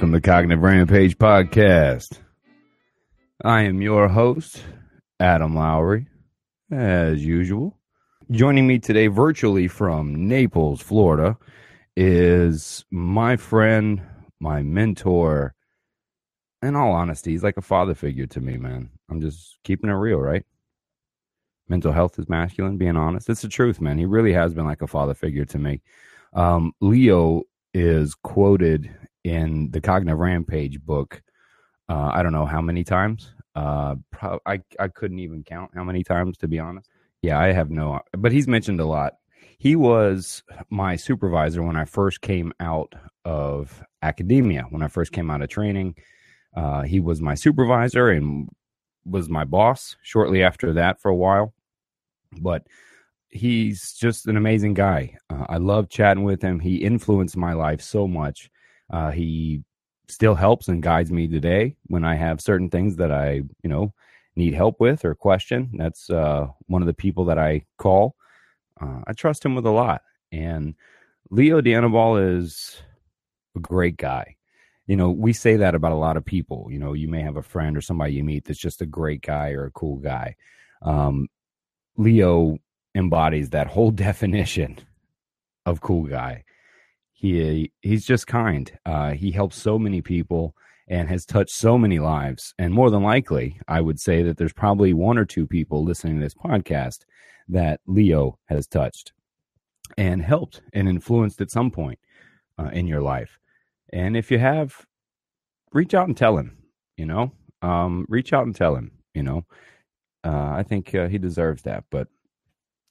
Welcome to the Cognitive Rampage Podcast. I am your host, Adam Lowry, as usual. Joining me today virtually from Naples, Florida, is my friend, my mentor. In all honesty, he's like a father figure to me, man. I'm just keeping it real, right? Mental health is masculine, being honest. It's the truth, man. He really has been like a father figure to me. Um, Leo is quoted in the Cognitive Rampage book. Uh, I don't know how many times. Uh, pro- I I couldn't even count how many times to be honest. Yeah, I have no. But he's mentioned a lot. He was my supervisor when I first came out of academia. When I first came out of training, uh, he was my supervisor and was my boss. Shortly after that, for a while, but he's just an amazing guy. Uh, I love chatting with him. He influenced my life so much. Uh, he still helps and guides me today when I have certain things that I, you know, need help with or question. That's uh, one of the people that I call. Uh, I trust him with a lot. And Leo D'Anniballe is a great guy. You know, we say that about a lot of people. You know, you may have a friend or somebody you meet that's just a great guy or a cool guy. Um, Leo embodies that whole definition of cool guy. He he's just kind. Uh, he helps so many people and has touched so many lives. And more than likely, I would say that there's probably one or two people listening to this podcast that Leo has touched and helped and influenced at some point uh, in your life. And if you have, reach out and tell him. You know, um, reach out and tell him. You know, uh, I think uh, he deserves that. But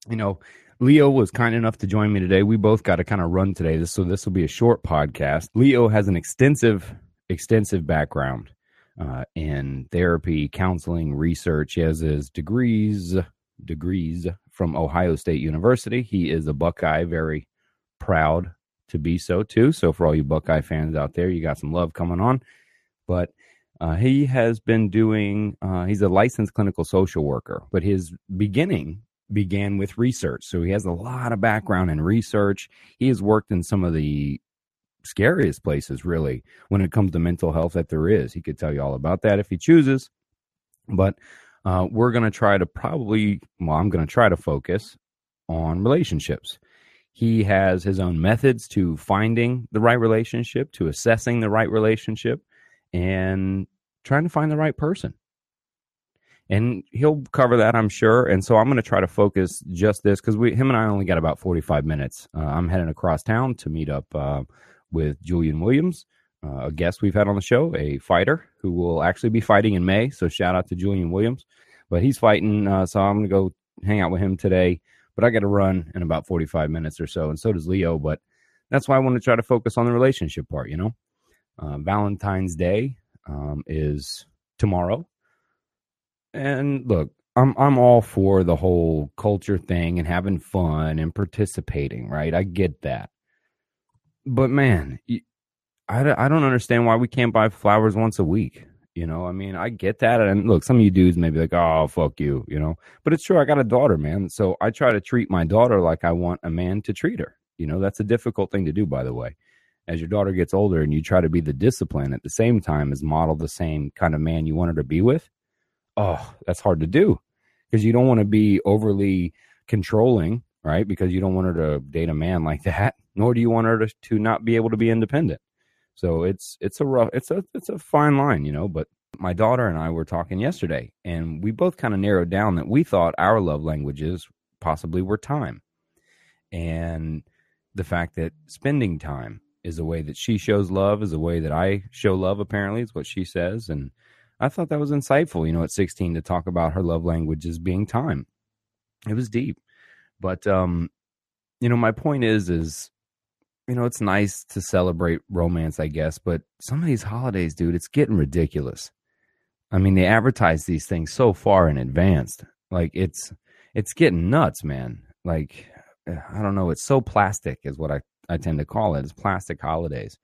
you know, Leo was kind enough to join me today. We both got to kind of run today, so this will be a short podcast. Leo has an extensive, extensive background uh, in therapy, counseling, research. He has his degrees, degrees from Ohio State University. He is a Buckeye, very proud to be so too. So for all you Buckeye fans out there, you got some love coming on. But uh, he has been doing. Uh, he's a licensed clinical social worker, but his beginning began with research. So he has a lot of background in research. He has worked in some of the scariest places, really, when it comes to mental health that there is. He could tell you all about that if he chooses. But uh, we're going to try to probably, well, I'm going to try to focus on relationships. He has his own methods to finding the right relationship, to assessing the right relationship, and trying to find the right person and he'll cover that, I'm sure. And so I'm going to try to focus just this because we, him and I only got about 45 minutes. Uh, I'm heading across town to meet up uh, with Julian Williams, uh, a guest we've had on the show, a fighter who will actually be fighting in May. So shout out to Julian Williams. But he's fighting, uh, so I'm going to go hang out with him today. But I got to run in about 45 minutes or so, and so does Leo. But that's why I want to try to focus on the relationship part. You know, uh, Valentine's Day um, is tomorrow and look, I'm I'm all for the whole culture thing and having fun and participating, right? I get that. But man, I, I don't understand why we can't buy flowers once a week. You know, I mean, I get that. And look, some of you dudes may be like, oh, fuck you, you know, but it's true. I got a daughter, man. So I try to treat my daughter like I want a man to treat her. You know, that's a difficult thing to do, by the way. As your daughter gets older and you try to be the discipline at the same time as model the same kind of man you want her to be with, oh, that's hard to do because you don't want to be overly controlling, right? Because you don't want her to date a man like that, nor do you want her to, to not be able to be independent. So it's it's a rough it's a it's a fine line, you know, but my daughter and I were talking yesterday and we both kind of narrowed down that we thought our love languages possibly were time. And the fact that spending time is a way that she shows love is a way that I show love apparently is what she says and I thought that was insightful, you know, at 16 to talk about her love language as being time. It was deep. But um, you know, my point is is you know, it's nice to celebrate romance, I guess, but some of these holidays, dude, it's getting ridiculous. I mean, they advertise these things so far in advance. Like it's it's getting nuts, man. Like I don't know, it's so plastic is what I I tend to call it. It's plastic holidays.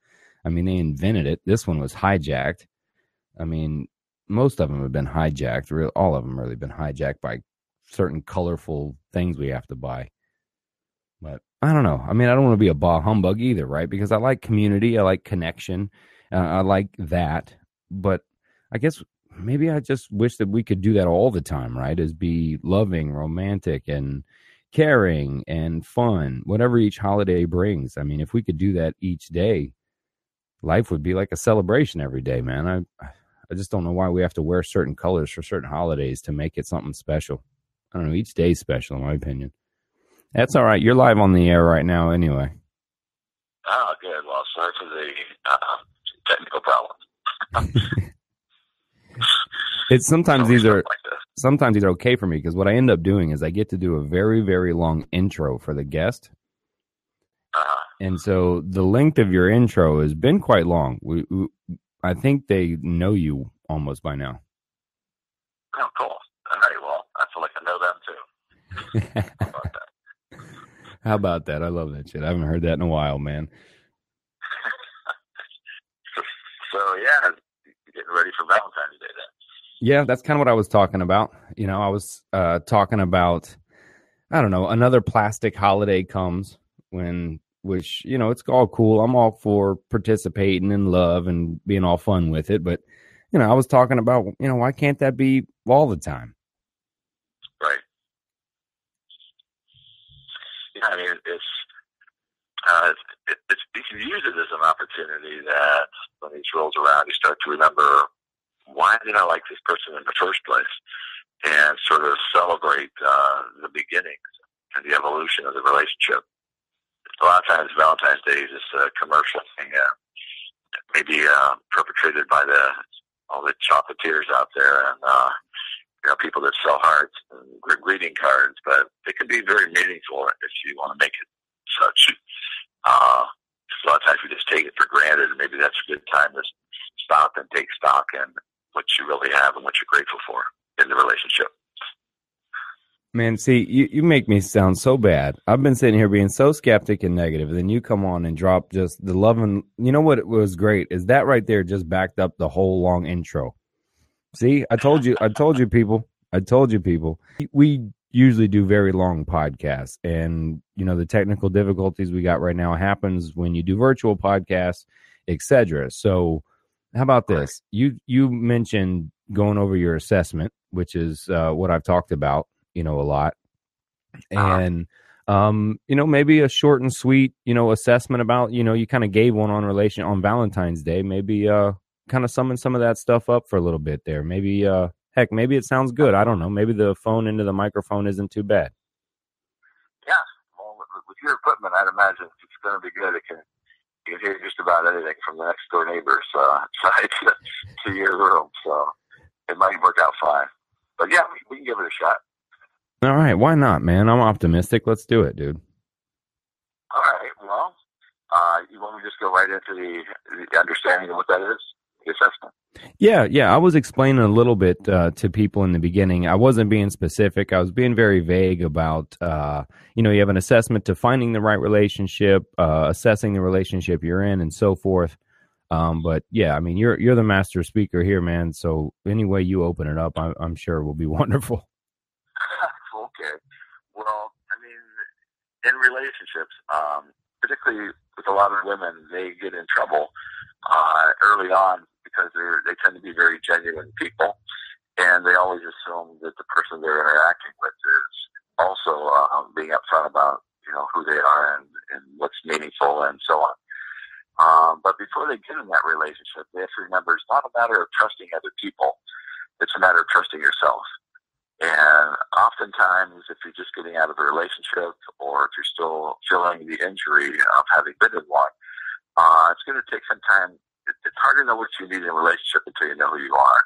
I mean, they invented it. This one was hijacked. I mean, most of them have been hijacked. All of them really been hijacked by certain colorful things we have to buy. But I don't know. I mean, I don't want to be a bah humbug either, right? Because I like community, I like connection, Uh, I like that, but I guess maybe I just wish that we could do that all the time, right? Is be loving, romantic, and caring and fun, whatever each holiday brings. I mean, if we could do that each day, life would be like a celebration every day, man. I I just don't know why we have to wear certain colors for certain holidays to make it something special. I don't know. Each day's special, in my opinion. That's all right. You're live on the air right now, anyway. Oh, good. Well, sorry for the uh, technical problem. it's sometimes these are like sometimes these are okay for me because what I end up doing is I get to do a very very long intro for the guest, uh-huh. and so the length of your intro has been quite long. We, we, I think they know you almost by now. Oh, cool. All right. Well, I feel like I know them too. How about that? How about that? I love that shit. I haven't heard that in a while, man. so yeah, getting ready for Valentine's Day then. Yeah, that's kind of what I was talking about. You know, I was uh, talking about, I don't know, another plastic holiday comes when, which, you know, it's all cool. I'm all for participating in love and being all fun with it. But, you know, I was talking about, you know, why can't that be all the time? Right. Yeah, I mean, it's, uh, it, it's, you can use it as an opportunity that when each rolls around, you start to remember why did I like this person in the first place? And sort of celebrate uh, the beginnings and the evolution of the relationship. A lot of times, Valentine's Day is just a commercial thing, uh, maybe uh, perpetrated by the all the chocolatiers out there and uh, you know people that sell hearts and greeting cards. But it can be very meaningful if you want to make it such. Uh, a lot of times we just take it for granted, and maybe that's a good time to stop and take stock and what you really have and what you're grateful for in the relationship. Man, see, you, you make me sound so bad. I've been sitting here being so skeptic and negative, and then you come on and drop just the love and you know what was great is that right there just backed up the whole long intro. See, I told you, I told you people, I told you people. We usually do very long podcasts, and you know the technical difficulties we got right now happens when you do virtual podcasts, etc. So how about this? You you mentioned going over your assessment, which is uh, what I've talked about, you know, a lot, uh-huh. and um, you know, maybe a short and sweet, you know, assessment about, you know, you kind of gave one on relation on Valentine's Day. Maybe uh, kind of summon some of that stuff up for a little bit there. Maybe uh, heck, maybe it sounds good. I don't know. Maybe the phone into the microphone isn't too bad. Yeah, well, with your equipment, I'd imagine it's going to be good. It can you can hear just about anything from the next door neighbor's uh, side to, to your room. So it might work out fine. But yeah, we, we can give it a shot. All right, why not, man? I'm optimistic. Let's do it, dude. All right. Well, uh, you want me to just go right into the, the understanding of what that is, the assessment? Yeah, yeah. I was explaining a little bit uh, to people in the beginning. I wasn't being specific. I was being very vague about, uh, you know, you have an assessment to finding the right relationship, uh, assessing the relationship you're in, and so forth. Um, but yeah, I mean, you're you're the master speaker here, man. So any way you open it up, I, I'm sure it will be wonderful. okay. Well, I mean, in relationships, um, particularly with a lot of women, they get in trouble uh, early on because they're they tend to be very genuine people, and they always assume that the person they're interacting with is also um, being upfront about you know who they are and, and what's meaningful and so on. Um, but before they get in that relationship, they have to remember it's not a matter of trusting other people; it's a matter of trusting yourself. And oftentimes, if you're just getting out of a relationship, or if you're still feeling the injury of having been in one, uh, it's going to take some time it's hard to know what you need in a relationship until you know who you are.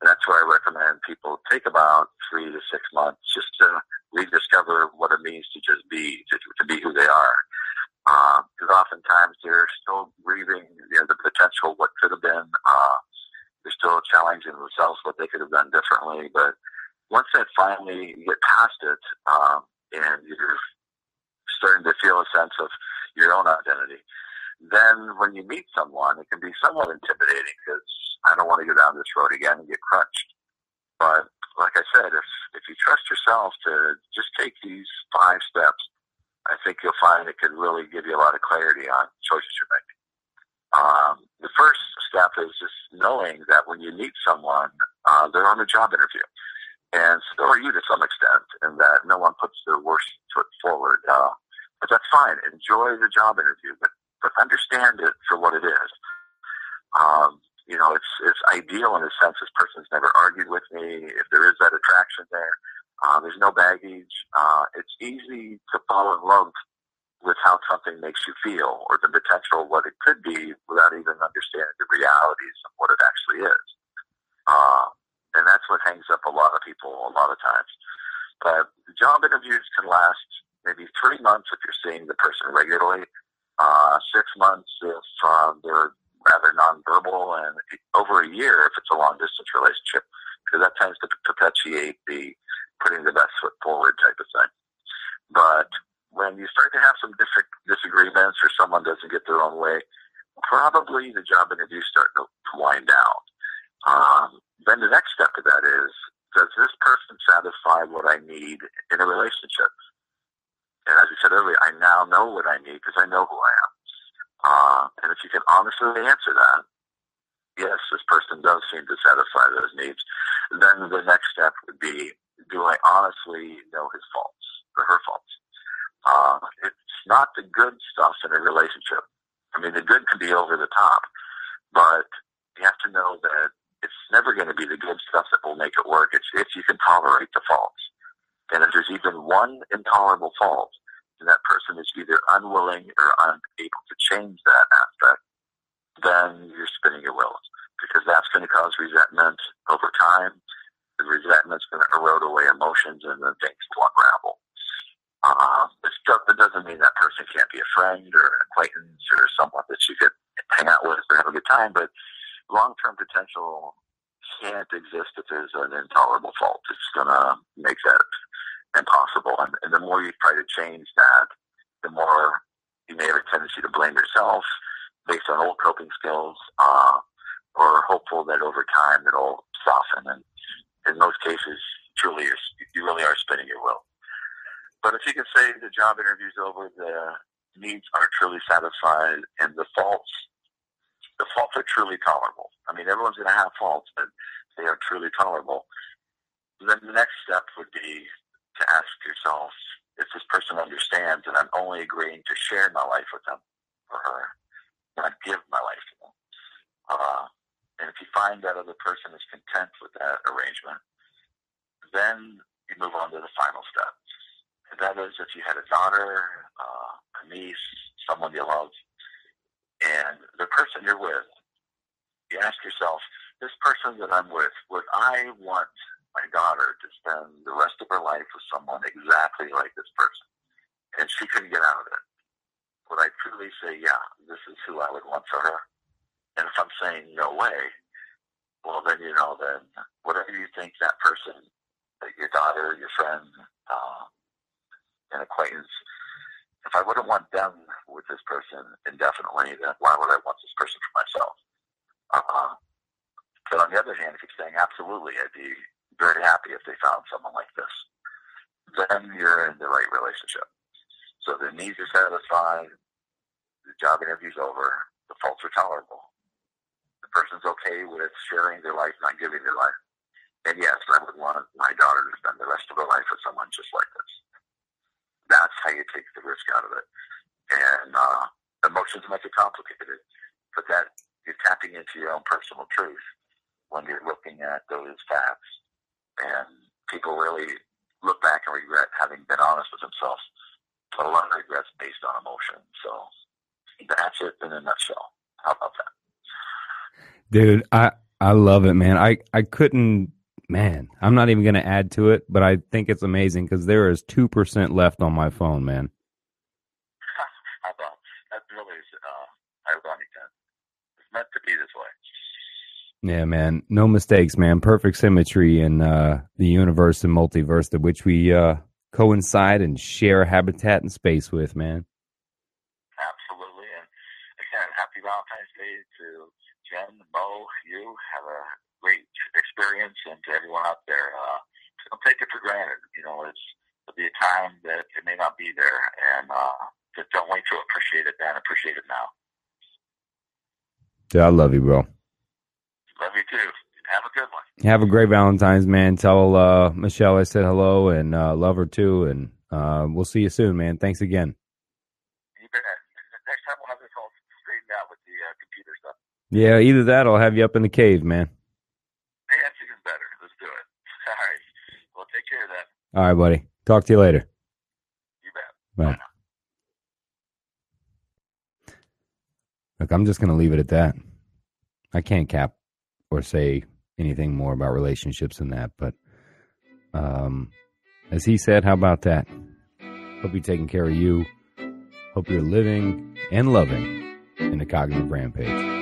And that's why I recommend people take about three to six months just to rediscover what it means to just be, to, to be who they are. Because uh, oftentimes they're still grieving you know, the potential what could have been. Uh, they're still challenging themselves what they could have done differently. But once that finally get past it, um, and you're starting to feel a sense of your own identity, then when you meet someone, it can be somewhat intimidating because I don't want to go down this road again and get crunched. But like I said, if if you trust yourself to just take these five steps, I think you'll find it could really give you a lot of clarity on choices you're making. Um, the first step is just knowing that when you meet someone, uh, they're on a job interview. And so are you to some extent, and that no one puts their worst foot forward. Uh, but that's fine. Enjoy the job interview, but, but understand it for what it is. Um, you know, it's it's ideal in a sense. This person's never argued with me. If there is that attraction there, uh, there's no baggage. Uh, it's easy to fall in love with how something makes you feel or the potential of what it could be without even understanding the realities of what it actually is. Uh, and that's what hangs up a lot of people a lot of times. But job interviews can last maybe three months if you're seeing the person regularly, uh, six months if um, they're rather nonverbal, and over a year if it's a long distance relationship, because that tends to perpetuate the putting the best foot forward type of thing. But when you start to have some dis- disagreements or someone doesn't get their own way, probably the job interviews start to, wind down. Um, then the next step to that is, does this person satisfy what I need in a relationship? And as I said earlier, I now know what I need because I know who I am. Uh, and if you can honestly answer that, yes, this person does seem to satisfy those needs, then the next step would be, do I honestly know his faults or her faults? Uh, it's not the good stuff in a relationship. I mean, the good can be over the top, but you have to know that it's never going to be the good stuff that will make it work. It's if you can tolerate the faults. And if there's even one intolerable fault, then that person is either unwilling or unable to change that aspect, then you're spinning your wheels because that's going to cause resentment over time. The resentment's going to erode away emotions and then things will unravel. Uh, it doesn't mean that person can't be a friend or an acquaintance or someone that you could hang out with or have a good time, but potential can't exist if there's an intolerable fault. It's going to make that impossible. And, and the more you try to change that, the more you may have a tendency to blame yourself based on old coping skills, uh, or hopeful that over time it'll soften. And in most cases, truly, you're, you really are spinning your wheel. But if you can say the job interview's over, the needs are truly satisfied, and the faults, the faults are truly tolerable. I mean, everyone's going to have faults, but they are truly tolerable. Then the next step would be to ask yourself if this person understands that I'm only agreeing to share my life with them or her, not give my life to them. Uh, and if you find that other person is content with that arrangement, then you move on to the final step. And that is if you had a daughter, uh, a niece, someone you love, and the person you're with, you ask yourself, this person that I'm with, would I want my daughter to spend the rest of her life with someone exactly like this person, and she couldn't get out of it, would I truly say, yeah, this is who I would want for her? And if I'm saying no way, well, then you know, then whatever you think that person, your daughter, your friend, uh, an acquaintance, if I wouldn't want them with this person indefinitely, then why would I want this person for myself? Uh, but on the other hand, if you're saying absolutely, I'd be very happy if they found someone like this. Then you're in the right relationship. So the needs are satisfied, the job interview's over, the faults are tolerable. The person's okay with sharing their life, not giving their life. And yes, I would want my daughter to spend the rest of her life with someone just like this. That's how you take the risk out of it. And uh, emotions make it complicated, but that you're tapping into your own personal truth when you're looking at those facts and people really look back and regret having been honest with themselves. But a lot of regrets based on emotion. So that's it in a nutshell. How about that? Dude, I I love it, man. I I couldn't man, I'm not even going to add to it, but I think it's amazing because there is 2% left on my phone, man. How about that really is uh, ironic, then. It's meant to be this way. Yeah, man. No mistakes, man. Perfect symmetry in uh, the universe and multiverse to which we uh, coincide and share habitat and space with, man. Absolutely. And again, happy Valentine's Day to Jen, Mo, you. Have a great experience. And to everyone out there, uh, don't take it for granted. You know, it's, there'll be a time that it may not be there. And uh, just don't wait to appreciate it then. Appreciate it now. Dude, I love you, bro. Love you too. Have a good one. Have a great Valentine's, man. Tell uh, Michelle I said hello and uh, love her too. And uh, we'll see you soon, man. Thanks again. You. Next time we'll have this all straightened out with the uh, computer stuff. Yeah, either that or I'll have you up in the cave, man. Hey, that's even better. Let's do it. All right. Well, take care of that. All right, buddy. Talk to you later. You bet. Bye. Look, I'm just going to leave it at that. I can't cap or say anything more about relationships than that. But um, as he said, how about that? Hope you're taking care of you. Hope you're living and loving in the cognitive rampage.